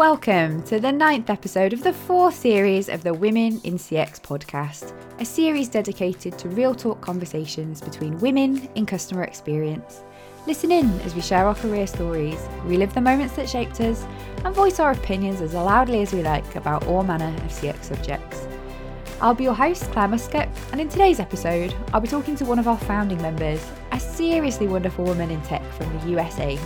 Welcome to the ninth episode of the fourth series of the Women in CX podcast, a series dedicated to real talk conversations between women in customer experience. Listen in as we share our career stories, relive the moments that shaped us, and voice our opinions as loudly as we like about all manner of CX subjects. I'll be your host, Claire Muscat, and in today's episode, I'll be talking to one of our founding members, a seriously wonderful woman in tech from the USA,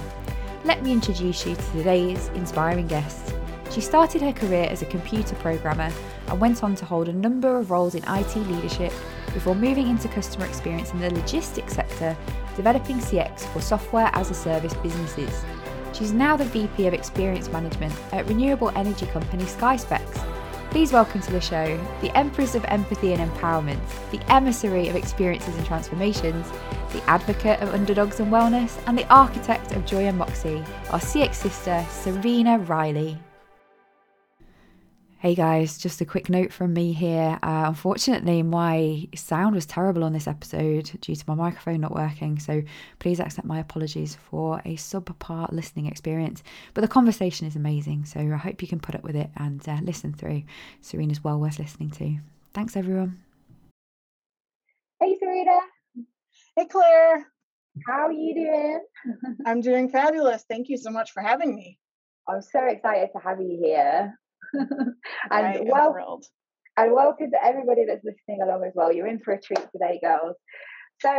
let me introduce you to today's inspiring guest. She started her career as a computer programmer and went on to hold a number of roles in IT leadership before moving into customer experience in the logistics sector, developing CX for software as a service businesses. She's now the VP of Experience Management at renewable energy company SkySpecs Please welcome to the show the Empress of Empathy and Empowerment, the emissary of experiences and transformations, the advocate of underdogs and wellness, and the architect of joy and moxie, our CX sister, Serena Riley. Hey guys, just a quick note from me here. Uh, unfortunately, my sound was terrible on this episode due to my microphone not working, so please accept my apologies for a subpar listening experience. But the conversation is amazing, so I hope you can put up with it and uh, listen through. Serena's well worth listening to. Thanks, everyone. Hey, Serena. Hey, Claire. How are you doing? I'm doing fabulous. Thank you so much for having me. I'm so excited to have you here. and well, thrilled. and welcome to everybody that's listening along as well. You're in for a treat today, girls. So,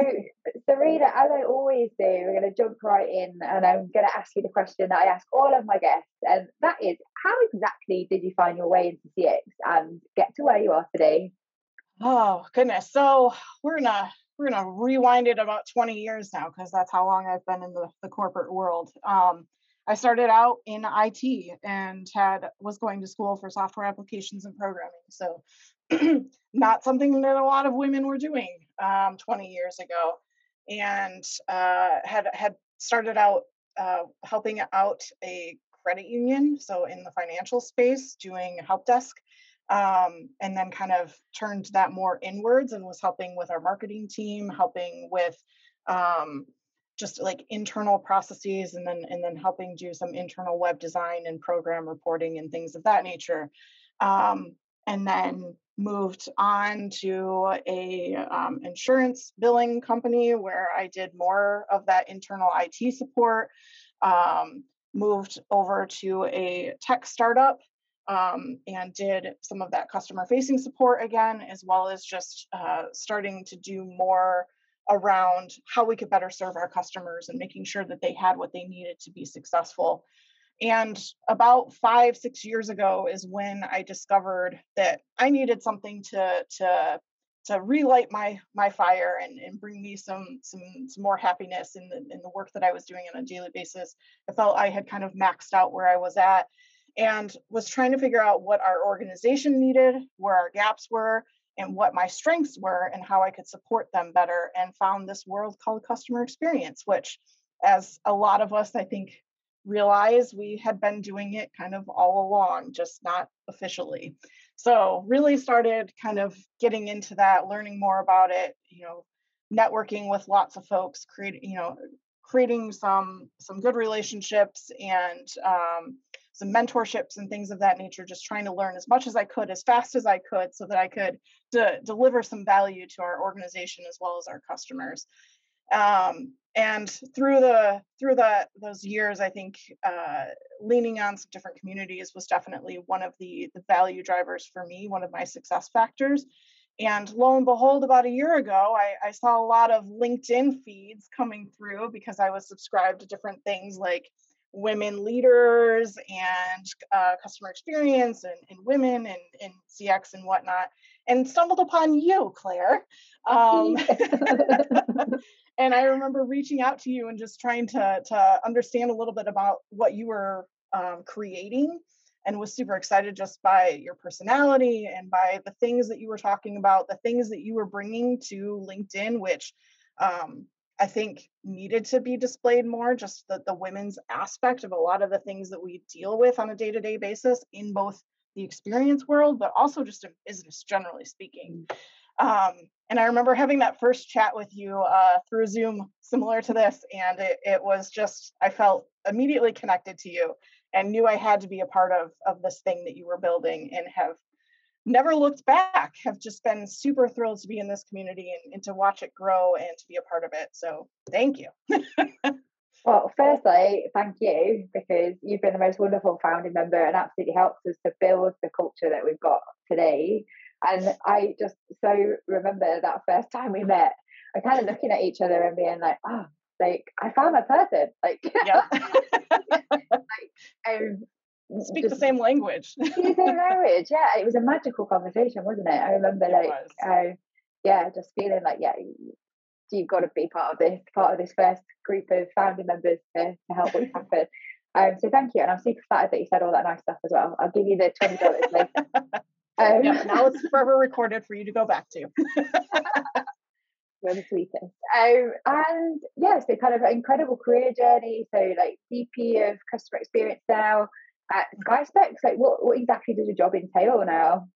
Serena, as I always do, we're going to jump right in, and I'm going to ask you the question that I ask all of my guests, and that is, how exactly did you find your way into CX and get to where you are today? Oh goodness! So we're gonna we're gonna rewind it about 20 years now because that's how long I've been in the, the corporate world. Um, I started out in IT and had was going to school for software applications and programming. So not something that a lot of women were doing um, 20 years ago, and uh, had had started out uh, helping out a credit union, so in the financial space, doing help desk, um, and then kind of turned that more inwards and was helping with our marketing team, helping with um, just like internal processes and then and then helping do some internal web design and program reporting and things of that nature um, and then moved on to a um, insurance billing company where i did more of that internal it support um, moved over to a tech startup um, and did some of that customer facing support again as well as just uh, starting to do more around how we could better serve our customers and making sure that they had what they needed to be successful. And about five, six years ago is when I discovered that I needed something to to to relight my my fire and, and bring me some some some more happiness in the in the work that I was doing on a daily basis. I felt I had kind of maxed out where I was at and was trying to figure out what our organization needed, where our gaps were, and what my strengths were and how I could support them better, and found this world called customer experience, which, as a lot of us, I think, realize we had been doing it kind of all along, just not officially. So, really started kind of getting into that, learning more about it, you know, networking with lots of folks, creating, you know, creating some some good relationships and um, some mentorships and things of that nature, just trying to learn as much as I could, as fast as I could, so that I could de- deliver some value to our organization as well as our customers. Um, and through the through the those years, I think uh, leaning on some different communities was definitely one of the the value drivers for me, one of my success factors. And lo and behold, about a year ago, I, I, saw a lot of LinkedIn feeds coming through because I was subscribed to different things like women leaders and uh, customer experience and, and women and, and, CX and whatnot, and stumbled upon you, Claire. Um, and I remember reaching out to you and just trying to, to understand a little bit about what you were um, creating and was super excited just by your personality and by the things that you were talking about, the things that you were bringing to LinkedIn, which um, I think needed to be displayed more, just the, the women's aspect of a lot of the things that we deal with on a day to day basis in both the experience world, but also just in business, generally speaking. Mm. Um, and I remember having that first chat with you uh, through Zoom, similar to this, and it, it was just I felt immediately connected to you and knew I had to be a part of of this thing that you were building, and have never looked back. Have just been super thrilled to be in this community and, and to watch it grow and to be a part of it. So thank you. Well, firstly, thank you because you've been the most wonderful founding member and absolutely helped us to build the culture that we've got today. And I just so remember that first time we met, I kind of looking at each other and being like, oh, like I found my person. Like, yeah. like um, speak the same language. the same language. Yeah, it was a magical conversation, wasn't it? I remember, like, uh, yeah, just feeling like, yeah, you've got to be part of this, part of this first group of founding members to, to help what's happen. Um, so thank you, and I'm super flattered that you said all that nice stuff as well. I'll give you the twenty dollars later. Um, yeah, now it's forever recorded for you to go back to. You're the sweetest. Um, and yeah, so kind of an incredible career journey. So like VP of customer experience now at SkySpecs. Like what, what exactly does your job entail now?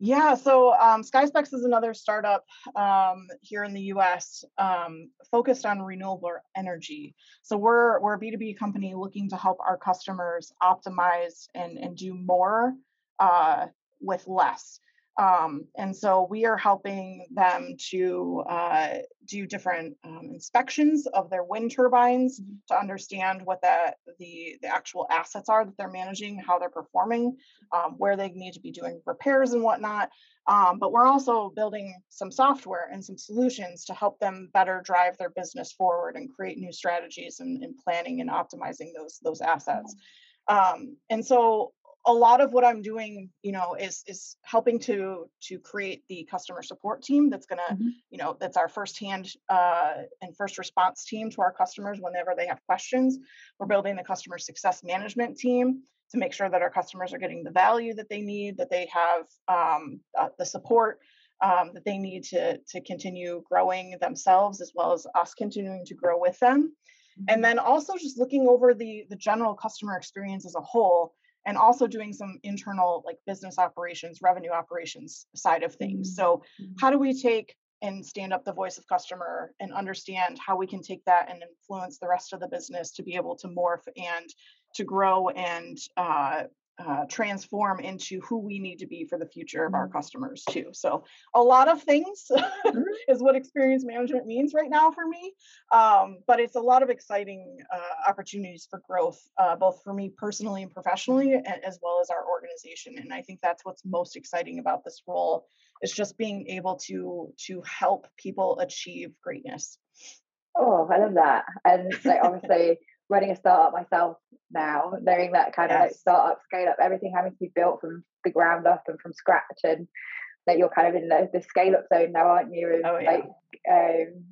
Yeah, so um, SkySpecs is another startup um, here in the U.S. Um, focused on renewable energy. So we're we're a B two B company looking to help our customers optimize and and do more uh, with less. Um, and so we are helping them to uh, do different um, inspections of their wind turbines mm-hmm. to understand what the, the, the actual assets are that they're managing, how they're performing, um, where they need to be doing repairs and whatnot. Um, but we're also building some software and some solutions to help them better drive their business forward and create new strategies and, and planning and optimizing those those assets. Mm-hmm. Um, and so a lot of what I'm doing, you know, is is helping to to create the customer support team that's gonna, mm-hmm. you know, that's our first hand uh, and first response team to our customers whenever they have questions. We're building the customer success management team to make sure that our customers are getting the value that they need, that they have um, uh, the support um, that they need to to continue growing themselves as well as us continuing to grow with them. And mm-hmm. then also just looking over the the general customer experience as a whole and also doing some internal like business operations, revenue operations side of things. Mm-hmm. So, mm-hmm. how do we take and stand up the voice of customer and understand how we can take that and influence the rest of the business to be able to morph and to grow and uh, uh, transform into who we need to be for the future of our mm-hmm. customers too. So a lot of things. is what experience management means right now for me. Um, but it's a lot of exciting uh, opportunities for growth, uh, both for me personally and professionally, as well as our organization. And I think that's what's most exciting about this role is just being able to to help people achieve greatness. Oh, I love that. And like obviously running a startup myself now, knowing that kind yes. of like startup, scale up, everything having to be built from the ground up and from scratch, and that you're kind of in the, the scale up zone now, aren't you? And oh, yeah. like um,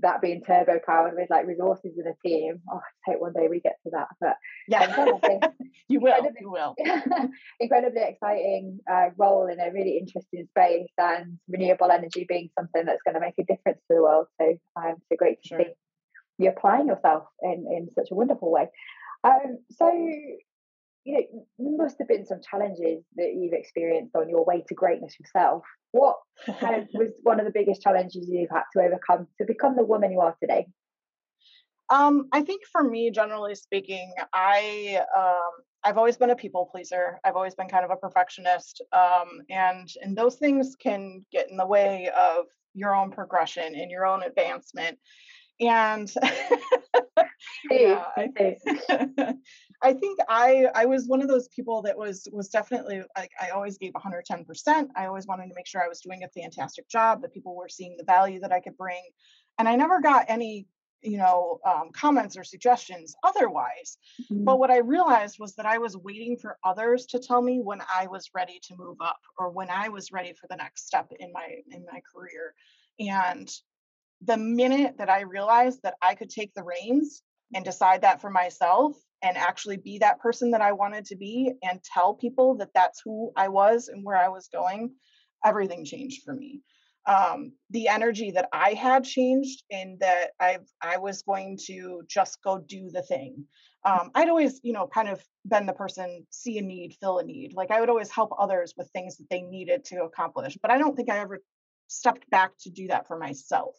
that being turbo powered with like resources in a team. Oh, I hope one day we get to that. But yeah, you will. You will. incredibly exciting uh, role in a really interesting space, and renewable energy being something that's going to make a difference to the world. So, um, so great to sure. see you applying yourself in, in such a wonderful way. Um, so, you know, must have been some challenges that you've experienced on your way to greatness yourself. What kind of was one of the biggest challenges you've had to overcome to become the woman you are today? Um, I think for me, generally speaking, I um, I've always been a people pleaser. I've always been kind of a perfectionist, um, and and those things can get in the way of your own progression and your own advancement and yeah, I, I, think I I was one of those people that was was definitely like I always gave 110 percent. I always wanted to make sure I was doing a fantastic job, that people were seeing the value that I could bring, and I never got any you know um, comments or suggestions otherwise mm-hmm. but what i realized was that i was waiting for others to tell me when i was ready to move up or when i was ready for the next step in my in my career and the minute that I realized that I could take the reins and decide that for myself and actually be that person that I wanted to be and tell people that that's who I was and where I was going, everything changed for me. Um, the energy that I had changed and that I've I was going to just go do the thing. Um, I'd always, you know, kind of been the person see a need, fill a need. Like I would always help others with things that they needed to accomplish, but I don't think I ever stepped back to do that for myself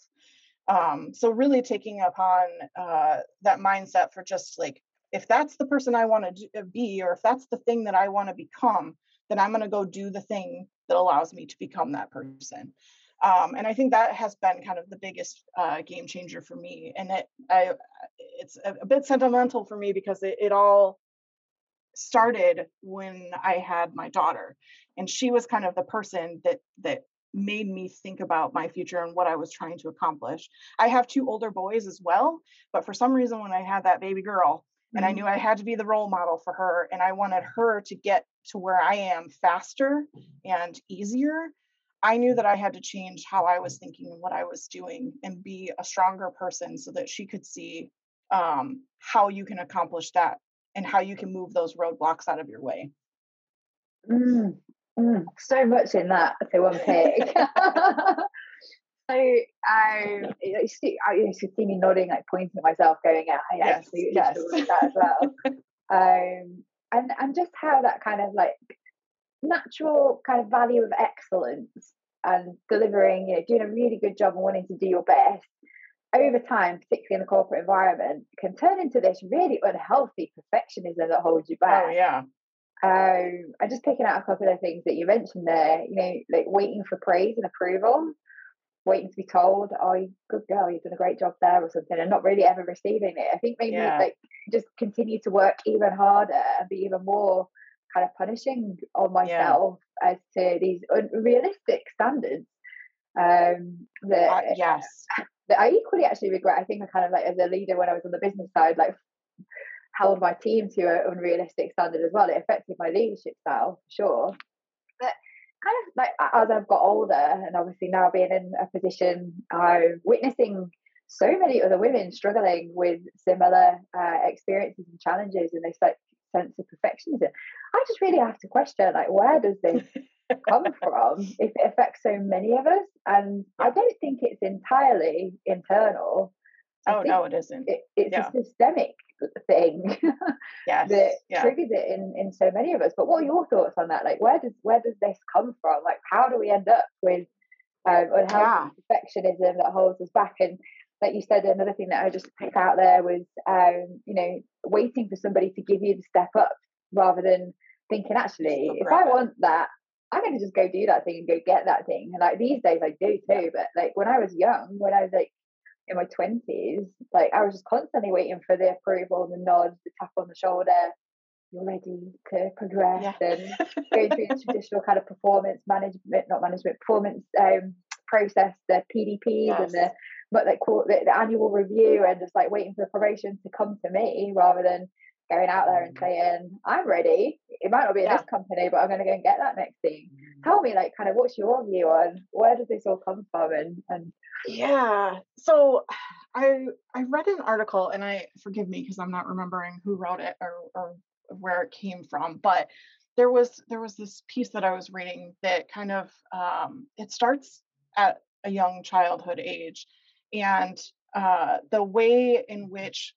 um, so really taking upon uh, that mindset for just like if that's the person i want to be or if that's the thing that i want to become then i'm going to go do the thing that allows me to become that person um, and I think that has been kind of the biggest uh, game changer for me. And it, I, it's a, a bit sentimental for me because it, it all started when I had my daughter, and she was kind of the person that that made me think about my future and what I was trying to accomplish. I have two older boys as well, but for some reason, when I had that baby girl, mm-hmm. and I mm-hmm. knew I had to be the role model for her, and I wanted her to get to where I am faster and easier. I knew that I had to change how I was thinking and what I was doing and be a stronger person so that she could see um, how you can accomplish that and how you can move those roadblocks out of your way. Mm, mm, so much in that to unpick. so I, you see, I used to see me nodding, like pointing at myself, going, "Yeah, I yes, absolutely yes. that as well." um, and and just how that kind of like natural kind of value of excellence and delivering, you know, doing a really good job and wanting to do your best over time, particularly in the corporate environment, can turn into this really unhealthy perfectionism that holds you back. Oh, yeah. Um, I'm just picking out a couple of things that you mentioned there, you know, like waiting for praise and approval, waiting to be told, oh, good girl, you've done a great job there or something, and not really ever receiving it. I think maybe yeah. like just continue to work even harder and be even more kind of punishing on myself yeah. as to these unrealistic standards. Um, that, uh, yes. That I equally actually regret. I think I kind of like as a leader when I was on the business side, like held my team to an unrealistic standard as well. It affected my leadership style, for sure. But kind of like as I've got older, and obviously now being in a position, I'm witnessing so many other women struggling with similar uh, experiences and challenges, and this like sense of perfectionism. I just really have to question like where does this come from if it affects so many of us? And I don't think it's entirely internal. oh no, it isn't. It, it's yeah. a systemic thing yes. that yeah. triggers it in in so many of us. But what are your thoughts on that? Like where does where does this come from? Like how do we end up with um, unhealthy yeah. perfectionism that holds us back? And like you said, another thing that I just pick out there was, um, you know, waiting for somebody to give you the step up rather than thinking, actually, if I want that, I'm going to just go do that thing and go get that thing. And like these days, I do too. But like when I was young, when I was like in my twenties, like I was just constantly waiting for the approval, the nod, the tap on the shoulder. You're ready to progress yeah. and going through the traditional kind of performance management, not management, performance um, process, the PDPs yes. and the but like the, the annual review and just like waiting for the promotion to come to me rather than going out there and mm. saying, I'm ready. It might not be in yeah. this company, but I'm going to go and get that next thing. Tell me, like, kind of what's your view on where does this all come from? And, and yeah, so I I read an article, and I forgive me because I'm not remembering who wrote it or, or where it came from, but there was there was this piece that I was reading that kind of um, it starts at a young childhood age and uh, the way in which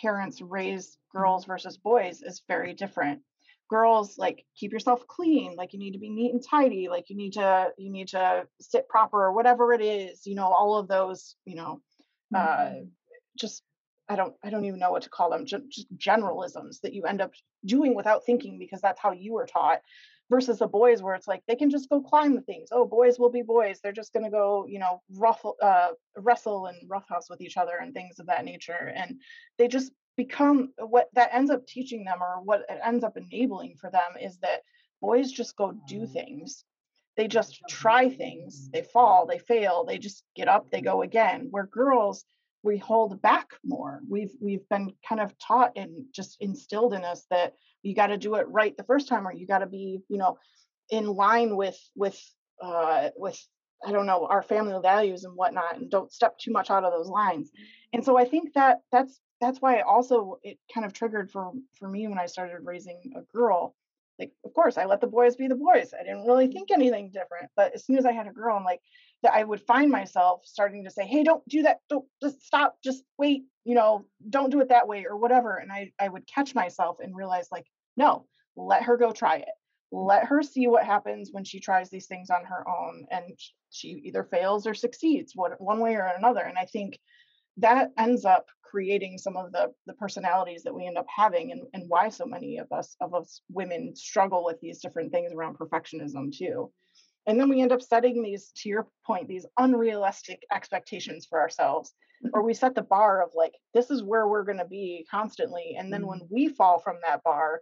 parents raise girls versus boys is very different girls like keep yourself clean like you need to be neat and tidy like you need to you need to sit proper or whatever it is you know all of those you know uh mm-hmm. just i don't i don't even know what to call them just, just generalisms that you end up doing without thinking because that's how you were taught versus the boys where it's like they can just go climb the things. Oh boys will be boys. They're just going to go you know ruffle uh, wrestle and roughhouse with each other and things of that nature. And they just become what that ends up teaching them or what it ends up enabling for them is that boys just go do things. They just try things. They fall they fail they just get up they go again. Where girls we hold back more. We've we've been kind of taught and just instilled in us that you got to do it right the first time or you got to be you know in line with with uh with i don't know our family values and whatnot and don't step too much out of those lines. And so i think that that's that's why also it kind of triggered for for me when i started raising a girl. Like of course i let the boys be the boys. I didn't really mm-hmm. think anything different but as soon as i had a girl i'm like that i would find myself starting to say hey don't do that. Don't just stop. Just wait you know don't do it that way or whatever and i i would catch myself and realize like no let her go try it let her see what happens when she tries these things on her own and she either fails or succeeds one, one way or another and i think that ends up creating some of the the personalities that we end up having and, and why so many of us of us women struggle with these different things around perfectionism too. And then we end up setting these to your point these unrealistic expectations for ourselves mm-hmm. or we set the bar of like this is where we're going to be constantly and then mm-hmm. when we fall from that bar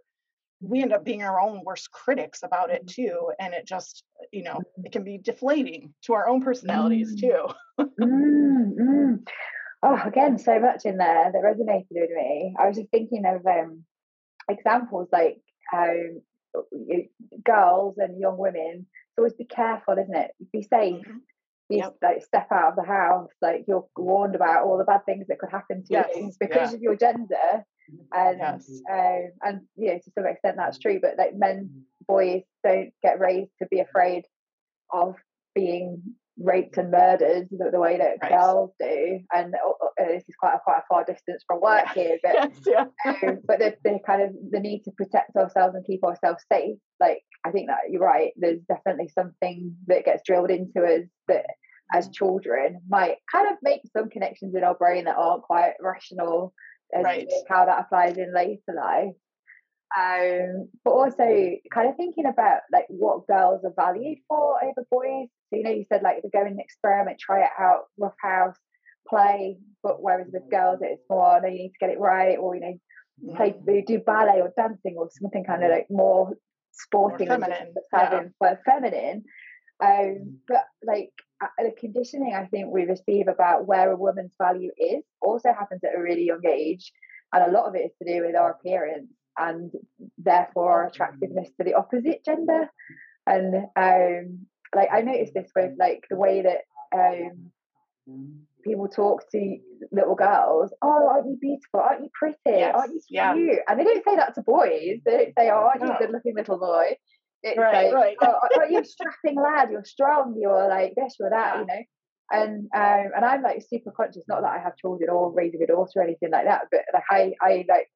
we end up being our own worst critics about it mm-hmm. too and it just you know mm-hmm. it can be deflating to our own personalities mm. too mm, mm. oh again so much in there that resonated with me i was just thinking of um, examples like how girls and young women always be careful isn't it be safe mm-hmm. you yep. like step out of the house like you're warned about all the bad things that could happen to yes. you because yeah. of your gender and yes. um, and you know to some extent that's true but like men boys don't get raised to be afraid of being raped and murdered the, the way that right. girls do and uh, this is quite a quite a far distance from work here but yes, yeah. um, but the, the kind of the need to protect ourselves and keep ourselves safe like i think that you're right there's definitely something that gets drilled into us that as children might kind of make some connections in our brain that aren't quite rational and right. how that applies in later life. Um, but also kind of thinking about like what girls are valued for over boys. So you know, you said like go and experiment, try it out, rough house, play. But whereas with girls, it's more no, you need to get it right, or you know, play mm. do ballet or dancing or something kind of like more sporting, more feminine, yeah. but feminine. Um, but like the conditioning I think we receive about where a woman's value is also happens at a really young age, and a lot of it is to do with our appearance and therefore our attractiveness to the opposite gender. And um, like I noticed this with like the way that um, people talk to little girls. Oh, aren't you beautiful? Aren't you pretty? Yes. Aren't you cute? Yeah. And they don't say that to boys. They don't say, "Oh, aren't you a good-looking little boy?" It's right, like, right. oh, oh, you're a strapping lad, you're strong, you're like this, you're that, you know. And um, and I'm like super conscious, not that I have children or raising a daughter or anything like that, but like I, I like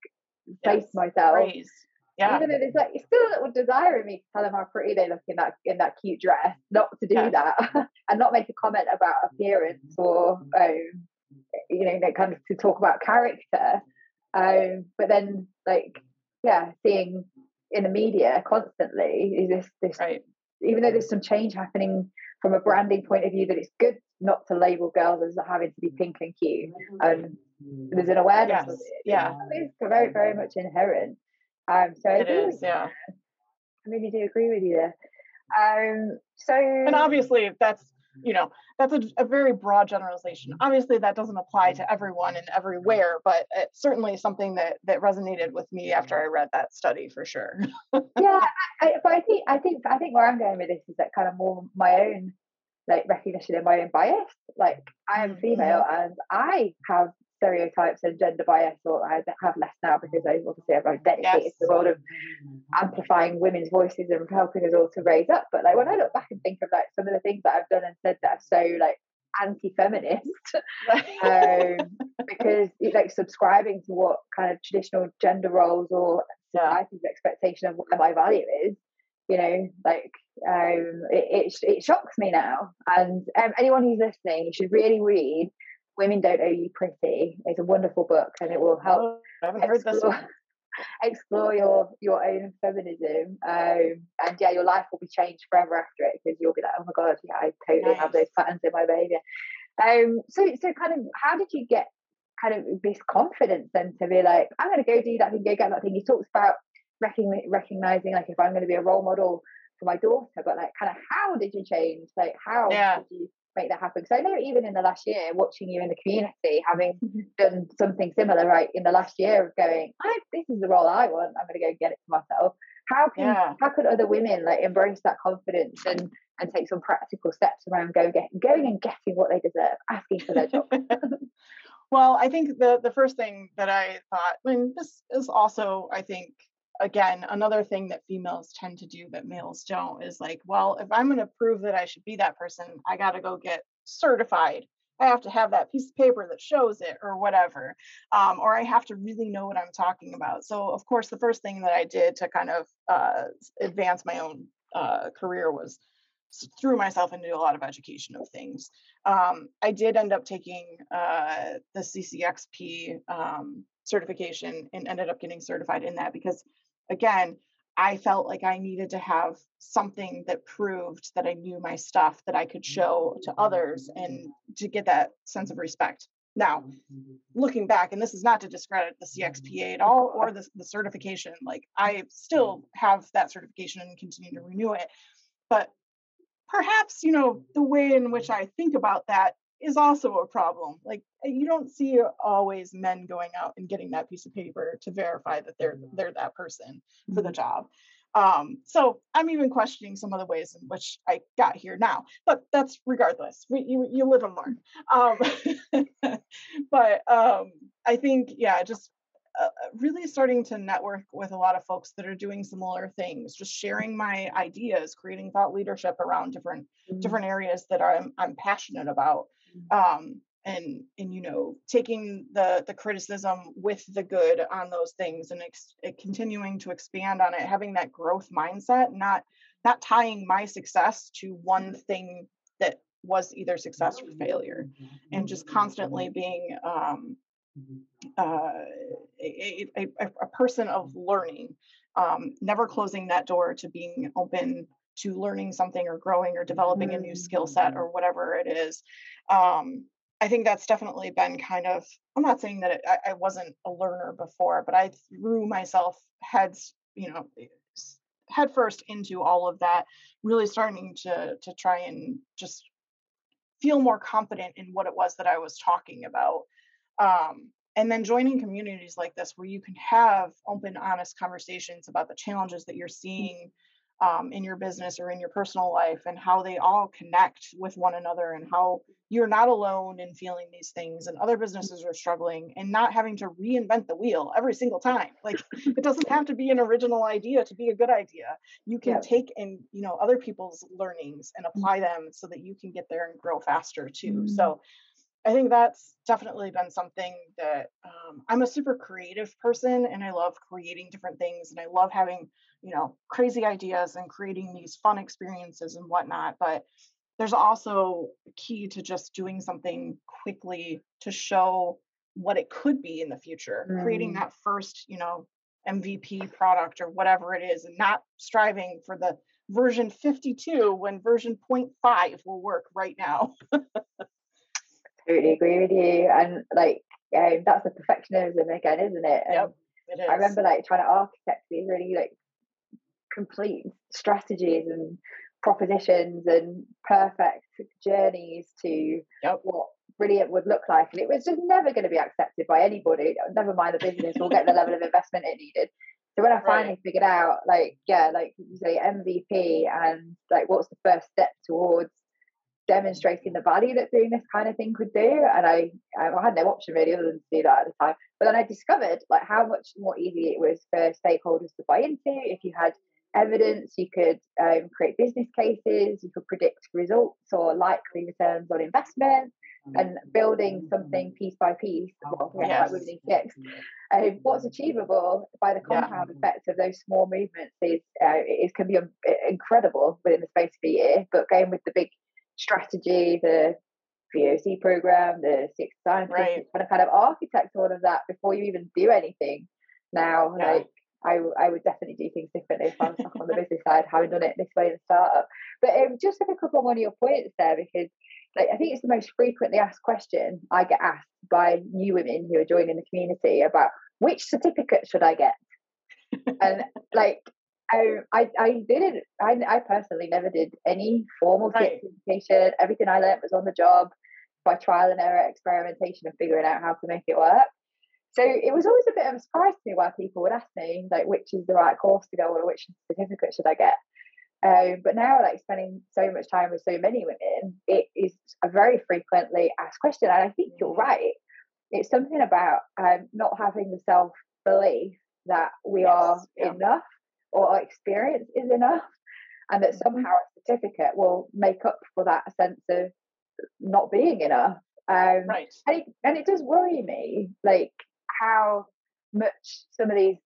face yes. myself. Raise. Yeah. Even though there's like it's still a little desire in me to tell them how pretty they look in that in that cute dress, not to do yes. that and not make a comment about appearance or um, you know, kind of to talk about character. Um, but then like yeah, seeing in the media constantly is this this right. even though there's some change happening from a branding point of view that it's good not to label girls as having to be pink and cute and there's an awareness yes. Yeah. It's very, very much inherent. Um so it is, yeah. I really do agree with you there. Um so and obviously that's you know that's a, a, very broad generalization. Mm-hmm. Obviously that doesn't apply to mm-hmm. everyone and everywhere but it's certainly something that that resonated with me after mm-hmm. i read that study for sure. Yeah I, but i think i think i think where i'm going with this is that kind of more my own like recognition of my own bias. Like i am female mm-hmm. and i have stereotypes and gender bias, or I have less now because I obviously I've dedicated yes. to the role of amplifying women's voices and helping us all to raise up. But like when I look back and think of like some of the things that I've done and said that are so like anti-feminist um, because it's like subscribing to what kind of traditional gender roles or society's yeah. expectation of what my value is you know like um it, it, it shocks me now and um, anyone who's listening you should really read Women Don't Owe You Pretty. It's a wonderful book and it will help oh, I haven't heard explore, this explore your, your own feminism. Um, and yeah, your life will be changed forever after it because you'll be like, oh my God, yeah, I totally nice. have those patterns in my behavior. Um, so, so kind of, how did you get kind of this confidence then to be like, I'm going to go do that thing, go get that thing? He talks about recognizing like if I'm going to be a role model for my daughter, but like kind of how did you change? Like how yeah. did you make that happen. Because I know even in the last year, watching you in the community, having mm-hmm. done something similar, right, in the last year of going, I, this is the role I want. I'm going to go get it for myself. How can yeah. how could other women like embrace that confidence and and take some practical steps around going get going and getting what they deserve, asking for their job? well, I think the the first thing that I thought, I mean, this is also, I think, again, another thing that females tend to do that males don't is like, well, if I'm going to prove that I should be that person, I got to go get certified I have to have that piece of paper that shows it or whatever. Um, or I have to really know what I'm talking about. So, of course, the first thing that I did to kind of uh, advance my own uh, career was threw myself into a lot of education of things. Um, I did end up taking uh, the CCXP um, certification and ended up getting certified in that because, again, I felt like I needed to have something that proved that I knew my stuff that I could show to others and to get that sense of respect. Now, looking back, and this is not to discredit the CXPA at all or the, the certification, like I still have that certification and continue to renew it. But perhaps, you know, the way in which I think about that is also a problem. Like eh, you don't see always men going out and getting that piece of paper to verify that they're they're that person for the mm-hmm. job. Um, so I'm even questioning some of the ways in which I got here now, but that's regardless. We, you you live and learn. Um, but um, I think yeah, just uh, really starting to network with a lot of folks that are doing similar things just sharing my ideas creating thought leadership around different mm-hmm. different areas that I'm, I'm passionate about mm-hmm. Um, and and you know taking the the criticism with the good on those things and ex- continuing to expand on it having that growth mindset not not tying my success to one thing that was either success or failure and just constantly being um, uh, a, a, a, person of learning, um, never closing that door to being open to learning something or growing or developing a new skill set or whatever it is. Um, I think that's definitely been kind of, I'm not saying that it, I, I wasn't a learner before, but I threw myself heads, you know, head first into all of that, really starting to to try and just feel more confident in what it was that I was talking about. Um, and then joining communities like this where you can have open honest conversations about the challenges that you're mm. seeing um, in your business or in your personal life and how they all connect with one another and how you're not alone in feeling these things and other businesses are struggling and not having to reinvent the wheel every single time like it doesn't have to be an original idea to be a good idea you can yeah. take and you know other people's learnings and mm. apply them so that you can get there and grow faster too mm-hmm. so I think that's definitely been something that um, I'm a super creative person and I love creating different things and I love having, you know, crazy ideas and creating these fun experiences and whatnot. But there's also key to just doing something quickly to show what it could be in the future, mm. creating that first, you know, MVP product or whatever it is, and not striving for the version 52 when version 0.5 will work right now. totally agree with you. And like, um, that's the perfectionism again, isn't it? And yep, it is. I remember like trying to architect these really like complete strategies and propositions and perfect journeys to yep. what brilliant would look like. And it was just never going to be accepted by anybody. Never mind the business will get the level of investment it needed. So when I finally right. figured out, like, yeah, like you say, MVP and like what's the first step towards demonstrating the value that doing this kind of thing could do. And I, I had no option really other than to do that at the time. But then I discovered like how much more easy it was for stakeholders to buy into. If you had evidence, you could um, create business cases, you could predict results or likely returns on investment. And building something piece by piece, well, yes. like um, what's achievable by the compound yeah. effect of those small movements is uh, it can be um, incredible within the space of a year. But going with the big strategy, the VOC program, the six science, right. kind of kind of architect all of that before you even do anything. Now, yeah. like I, I would definitely do things differently if I was stuck on the business side, having done it this way in the startup. But um, just like a couple one of your points there, because like I think it's the most frequently asked question I get asked by new women who are joining the community about which certificate should I get, and like I, I, I didn't. I, I personally never did any formal right. certification. Everything I learned was on the job by trial and error, experimentation, and figuring out how to make it work. So it was always a bit of a surprise to me why people would ask me like, which is the right course to go or which certificate should I get. Um, but now, like spending so much time with so many women, it is a very frequently asked question, and I think you're right. It's something about um, not having the self belief that we yes, are yeah. enough or our experience is enough and that mm-hmm. somehow a certificate will make up for that sense of not being enough Um, right. And it, and it does worry me, like how much some of these,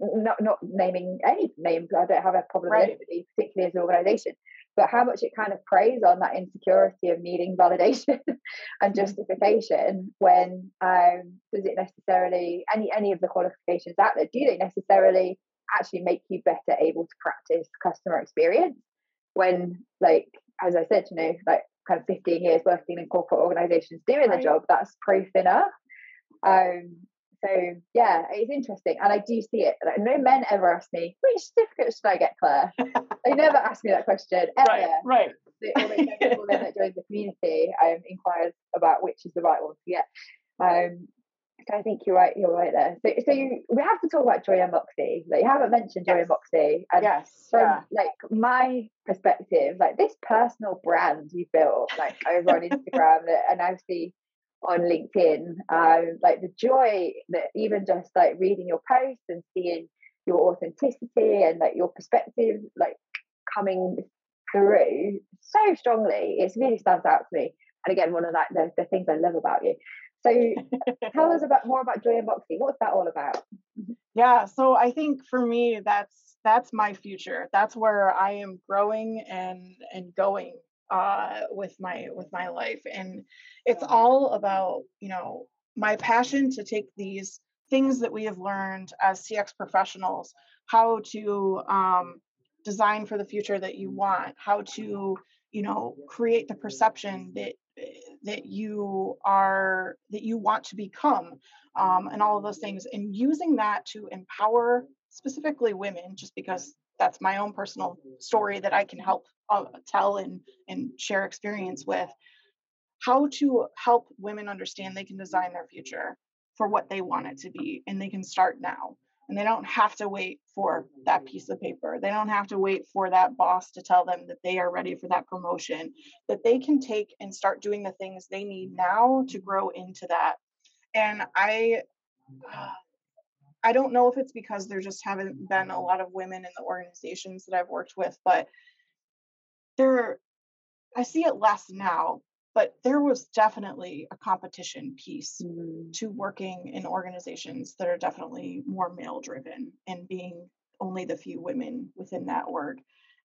not not naming any names, I don't have a problem right. with anybody, particularly as an organisation, but how much it kind of preys on that insecurity of needing validation and justification when um, does it necessarily any any of the qualifications out there do they necessarily actually make you better able to practice customer experience when like as i said you know like kind of 15 years working in corporate organizations doing right. the job that's proof enough um so yeah, it's interesting, and I do see it. Like, no men ever ask me which certificate should I get, Claire. they never ask me that question ever. Right, right. The, people then that joins the community um, inquires about which is the right one to get. Um, so I think you're right. You're right there. So, so you, we have to talk about Joy and Moxie. Like you haven't mentioned Joy yes. and Moxie. And yes. From yeah. like my perspective, like this personal brand you built, like over on Instagram, that, and I see on LinkedIn, um, like the joy that even just like reading your posts and seeing your authenticity and like your perspective like coming through so strongly, it really stands out to me. And again, one of that the, the things I love about you. So tell us about more about Joy and. What's that all about? Yeah, so I think for me that's that's my future. That's where I am growing and and going uh, with my with my life and it's all about you know my passion to take these things that we have learned as cx professionals how to um, design for the future that you want how to you know create the perception that that you are that you want to become um, and all of those things and using that to empower specifically women just because that's my own personal story that I can help tell and and share experience with how to help women understand they can design their future for what they want it to be and they can start now. And they don't have to wait for that piece of paper. They don't have to wait for that boss to tell them that they are ready for that promotion that they can take and start doing the things they need now to grow into that. And i uh, I don't know if it's because there just haven't been a lot of women in the organizations that I've worked with, but there, I see it less now, but there was definitely a competition piece mm-hmm. to working in organizations that are definitely more male driven and being only the few women within that org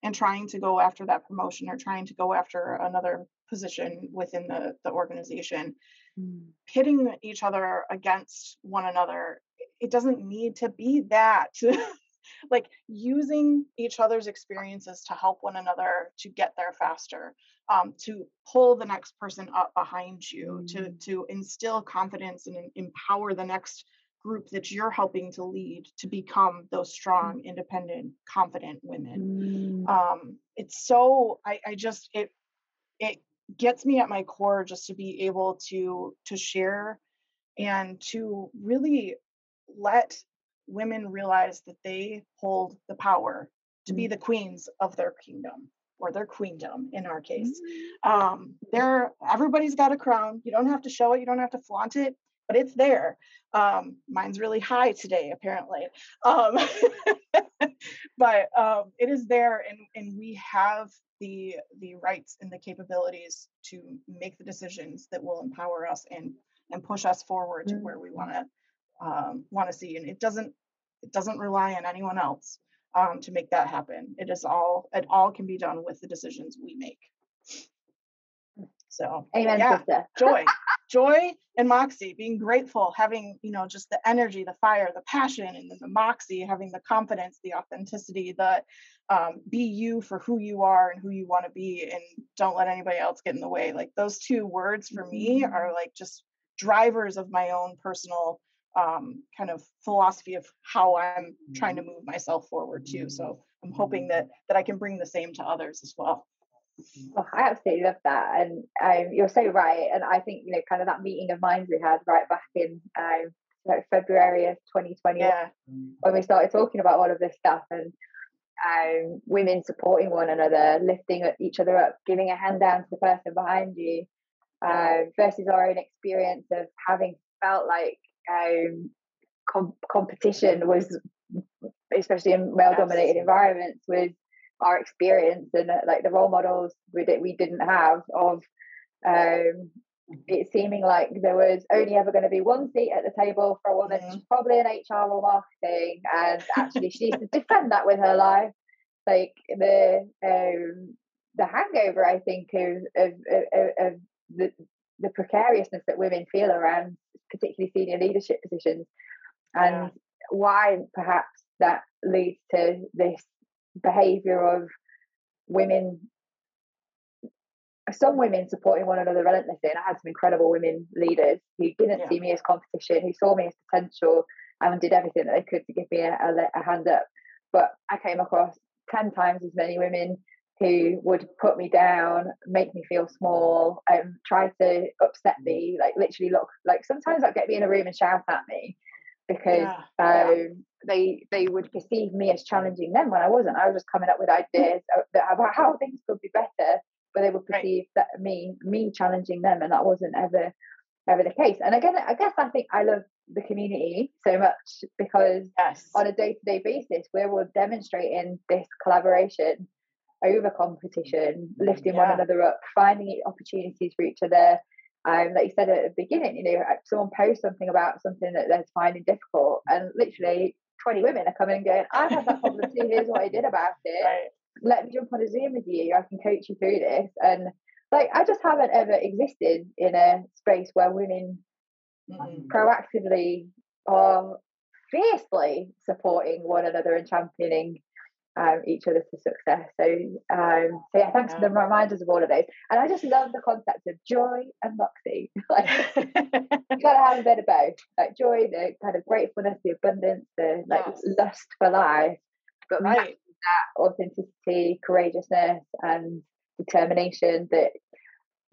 and trying to go after that promotion or trying to go after another position within the, the organization mm. pitting each other against one another it doesn't need to be that like using each other's experiences to help one another to get there faster um, to pull the next person up behind you mm. to to instill confidence and empower the next group that you're helping to lead to become those strong independent confident women mm. um, it's so I, I just it it gets me at my core just to be able to to share and to really let women realize that they hold the power to be mm. the queens of their kingdom or their queendom in our case. Mm. Um, there, everybody's got a crown. You don't have to show it. You don't have to flaunt it, but it's there. Um, mine's really high today, apparently. Um, but um, it is there, and and we have the the rights and the capabilities to make the decisions that will empower us and and push us forward to where mm. we want to um, want to see and it doesn't it doesn't rely on anyone else um, to make that happen it is all it all can be done with the decisions we make so Amen, yeah, sister. joy joy and moxie being grateful having you know just the energy the fire the passion and then the moxie having the confidence the authenticity the um, be you for who you are and who you want to be and don't let anybody else get in the way like those two words for me mm-hmm. are like just drivers of my own personal um, kind of philosophy of how I'm trying to move myself forward too. So I'm hoping that that I can bring the same to others as well. Oh, I absolutely love that, and um, you're so right. And I think you know, kind of that meeting of minds we had right back in um, like February of 2020 yeah. when we started talking about all of this stuff and um, women supporting one another, lifting each other up, giving a hand down to the person behind you, uh, versus our own experience of having felt like um, com- competition was, especially in male-dominated environments, was our experience and uh, like the role models we, that we didn't have of um, it seeming like there was only ever going to be one seat at the table for a woman, mm-hmm. probably in HR or marketing, and actually she needs to defend that with her life. Like the um, the hangover, I think, of of, of, of the the precariousness that women feel around particularly senior leadership positions, and why perhaps that leads to this behaviour of women some women supporting one another relentlessly. And I had some incredible women leaders who didn't yeah. see me as competition, who saw me as potential and did everything that they could to give me a, a, a hand up. But I came across 10 times as many women who would put me down, make me feel small, um, try to upset me, like literally look like sometimes I'd get me in a room and shout at me because yeah. Um, they they would perceive me as challenging them when I wasn't. I was just coming up with ideas about how things could be better but they would perceive right. that me me challenging them, and that wasn't ever ever the case. And again, I guess I think I love the community so much because yes. on a day to day basis, we're all demonstrating this collaboration over competition, lifting yeah. one another up, finding opportunities for each other. Um, like you said at the beginning, you know, someone posts something about something that they're finding difficult, and literally 20 women are coming and going, I've had that problem too, here's what I did about it. Right let me jump on a Zoom with you. I can coach you through this. And like, I just haven't ever existed in a space where women mm-hmm. proactively are fiercely supporting one another and championing um, each other to success. So, um, so yeah, thanks for the reminders of all of those. And I just love the concept of joy and moxie. like, you gotta have a bit of both. Like joy, the kind of gratefulness, the abundance, the like yes. lust for life, but right that authenticity, courageousness, and determination that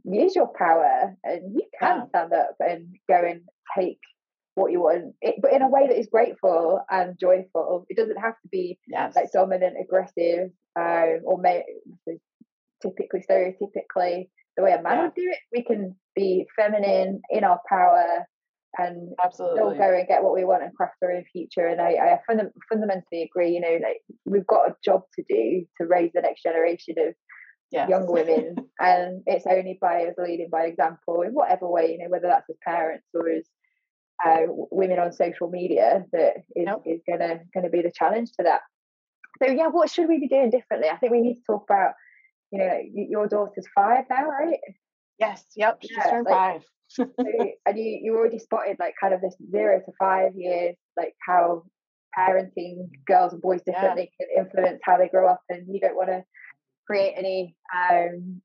use your power and you can yeah. stand up and go and take what you want, it, but in a way that is grateful and joyful. It doesn't have to be yes. like dominant, aggressive, um, or may, typically, stereotypically, the way a man yeah. would do it. We can be feminine in our power and Absolutely. still go and get what we want and craft our own future. And I, I fund- fundamentally agree. You know, like we've got a job to do to raise the next generation of yes. young women, and it's only by us leading by example in whatever way. You know, whether that's as parents or as uh, women on social media, that is, is gonna gonna be the challenge to that. So yeah, what should we be doing differently? I think we need to talk about. You know, your daughter's five now, right? Yes. Yep. She's yeah, turned like, five so, and you you already spotted like kind of this zero to five years, like how parenting girls and boys differently yeah. can influence how they grow up, and you don't want to create any um,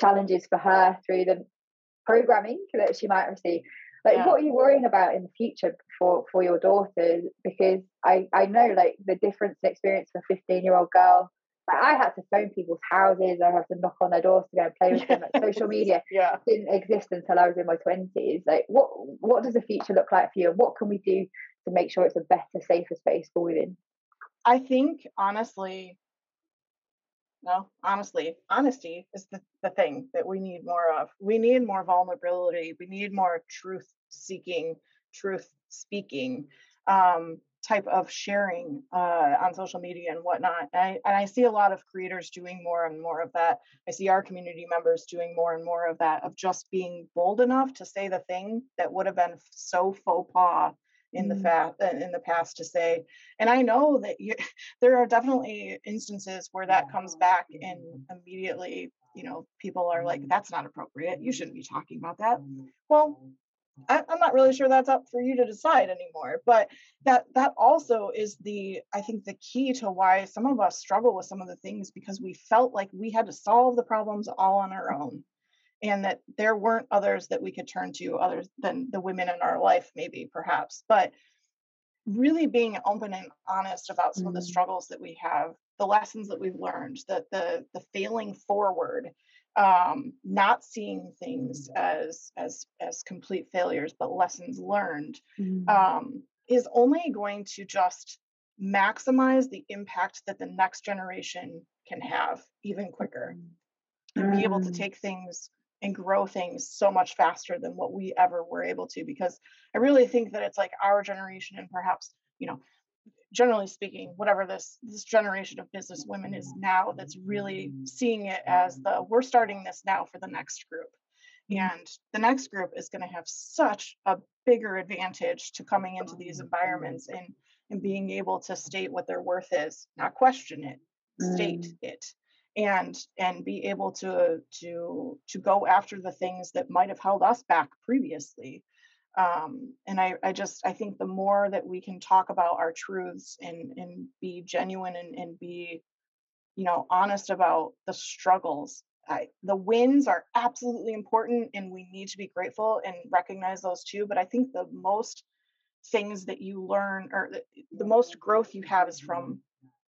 challenges for her through the programming that she might receive. Like, yeah. what are you worrying about in the future for for your daughter? Because I I know like the difference in experience for a fifteen year old girl like I had to phone people's houses, I had to knock on their doors to go and play with them. Like social media yeah. didn't exist until I was in my twenties. Like what what does the future look like for you and what can we do to make sure it's a better, safer space for women? I think honestly, no, honestly, honesty is the, the thing that we need more of. We need more vulnerability. We need more truth seeking, truth speaking. Um, type of sharing uh, on social media and whatnot. And I, and I see a lot of creators doing more and more of that. I see our community members doing more and more of that, of just being bold enough to say the thing that would have been so faux pas in the mm. fa- uh, in the past to say. And I know that you, there are definitely instances where that comes back and immediately, you know, people are like, "That's not appropriate. You shouldn't be talking about that." Well, I, am not really sure that's up for you to decide anymore. But that that also is the I think the key to why some of us struggle with some of the things because we felt like we had to solve the problems all on our own, and that there weren't others that we could turn to other than the women in our life, maybe perhaps. But really being open and honest about some mm-hmm. of the mm. struggles that we have, the lessons that we've learned, that the the failing forward um, not seeing things as as as complete failures but lessons learned mm-hmm. um, is only going to just maximize the impact that the next generation can have even quicker mm-hmm. and be able to mm. take things and grow things so much faster than what we ever were able to because i really think that it's like our generation and perhaps you know generally speaking, whatever this this generation of business women is now that's really seeing it as the we're starting this now for the next group. and the next group is going to have such a bigger advantage to coming into these environments and and being able to state what their worth is not question it state mm. it and and be able to to to go after the things that might have held us back previously. Um, and I, I just i think the more that we can talk about our truths and and be genuine and, and be you know honest about the struggles I, the wins are absolutely important and we need to be grateful and recognize those too but i think the most things that you learn or the, the most growth you have is from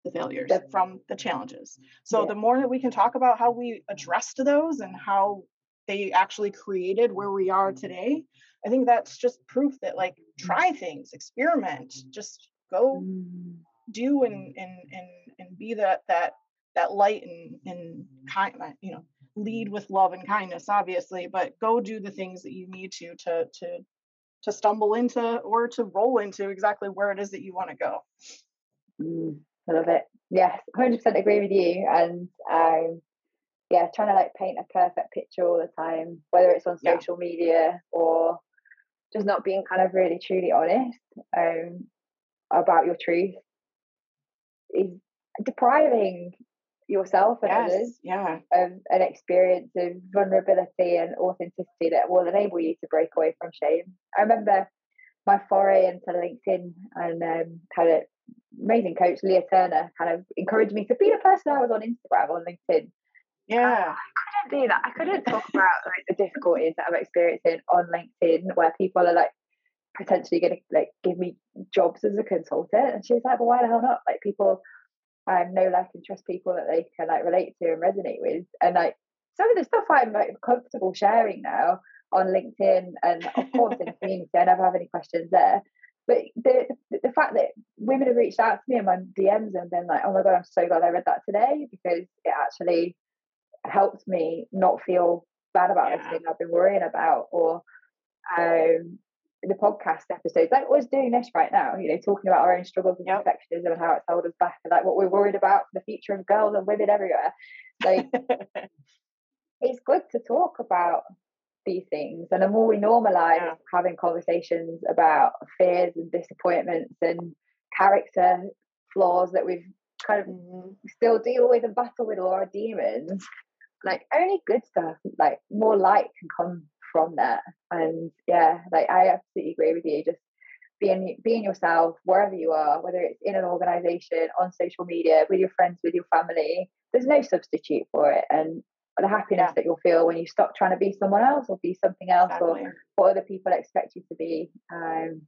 the failures from the challenges. So yeah. the more that we can talk about how we addressed those and how they actually created where we are today i think that's just proof that like try things experiment just go mm. do and and and and be that that that light and and kind you know lead with love and kindness obviously but go do the things that you need to to to to stumble into or to roll into exactly where it is that you want to go. Mm, i love it yes 100% agree with you and um yeah trying to like paint a perfect picture all the time whether it's on social yeah. media or just not being kind of really truly honest um about your truth is depriving yourself and yes, others yeah. of an experience of vulnerability and authenticity that will enable you to break away from shame. I remember my foray into LinkedIn and um, had an amazing coach, Leah Turner, kind of encouraged me to be the person I was on Instagram, on LinkedIn. Yeah. I couldn't do that. I couldn't talk about like, the difficulties that I'm experiencing on LinkedIn where people are like potentially going to like give me jobs as a consultant. And she was like, well, why the hell not? Like people um, know, like, and trust people that they can like relate to and resonate with. And like some of the stuff I'm like comfortable sharing now on LinkedIn and of course in the community, I never have any questions there. But the, the, fact that women have reached out to me in my DMs and been like, "Oh my god, I'm so glad I read that today," because it actually helps me not feel bad about yeah. this thing I've been worrying about, or um, the podcast episodes, like we're doing this right now, you know, talking about our own struggles with yep. perfectionism and how it's held us back and like what we're worried about for the future of girls and women everywhere. Like it's good to talk about these things. And the more we normalize yeah. having conversations about fears and disappointments and character flaws that we've kind of mm-hmm. still deal with and battle with all our demons, like only good stuff, like more light can come from that. And yeah, like I absolutely agree with you. Just being being yourself wherever you are, whether it's in an organization, on social media, with your friends, with your family, there's no substitute for it. And the happiness yeah. that you'll feel when you stop trying to be someone else or be something else exactly. or what other people expect you to be. Um,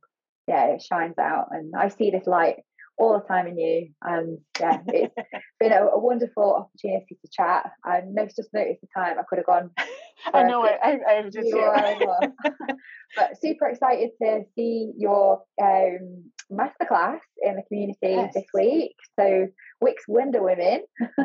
yeah, it shines out. And I see this light all the time in you. And yeah, it's been a, a, wonderful opportunity to chat. I just noticed the time I could have gone. I know it. I, I just but super excited to see your um, masterclass in the community yes. this week. So Wix Wonder Women.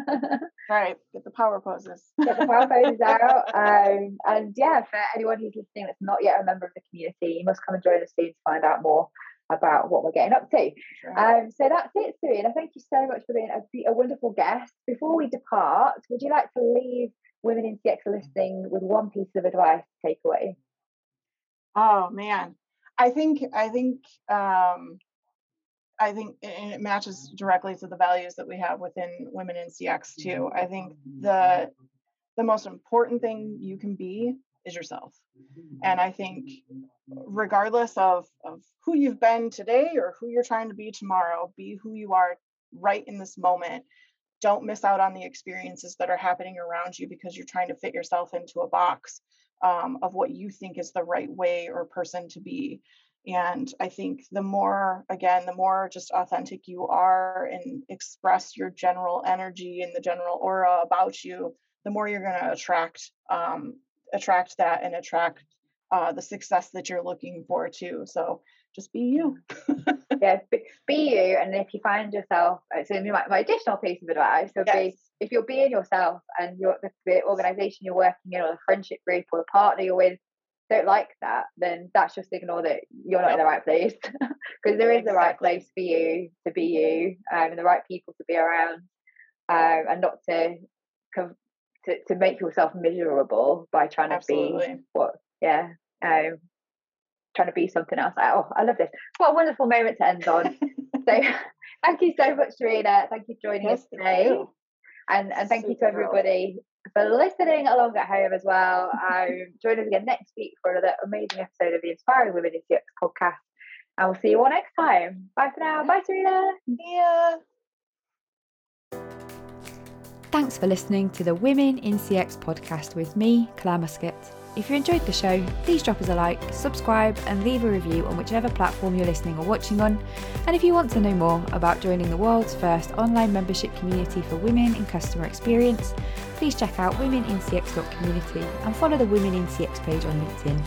right, get the power poses. get the power poses out. Um, and yeah, for anyone who's listening that's not yet a member of the community, you must come and join us soon to find out more about what we're getting up to. Um, so that's it, Serena. Thank you so much for being a, a, wonderful guest. Before we depart, would you like to leave women in CX listening with one piece of advice to take away? Oh man, I think I think um, I think it matches directly to the values that we have within women in CX too. I think the the most important thing you can be is yourself. And I think regardless of, of who you've been today or who you're trying to be tomorrow, be who you are right in this moment. Don't miss out on the experiences that are happening around you because you're trying to fit yourself into a box um, of what you think is the right way or person to be. And I think the more, again, the more just authentic you are and express your general energy and the general aura about you, the more you're going to attract um, attract that and attract uh, the success that you're looking for too. So just be you. yeah, be, be, you. And if you find yourself, uh, so my, my additional piece of advice would yes. be if you're being yourself and you're the, the organization you're working in or the friendship group or the partner you're with don't like that, then that's just ignore that you're not in the right place. Because there is exactly. the right place for you to be you um, and the right people to be around um, and not to to, to make yourself miserable by trying to be what yeah um trying to be something else. Oh i love this. What a wonderful moment to end on. So thank you so much serena. Thank you for joining Yes, us today. and and thank you to everybody for listening along at home as well um join us again next week for another amazing episode of the inspiring women in cx podcast and we'll see you all next time bye for now bye serena See ya. Thanks for listening to the Women in CX podcast with me, Claire Muscat. If you enjoyed the show, please drop us a like, subscribe, and leave a review on whichever platform you're listening or watching on. And if you want to know more about joining the world's first online membership community for women in customer experience, please check out womenincx.community and follow the Women in CX page on LinkedIn.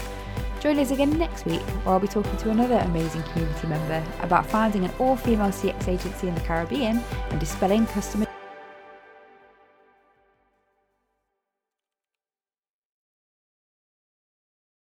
Join us again next week, where I'll be talking to another amazing community member about founding an all female CX agency in the Caribbean and dispelling customer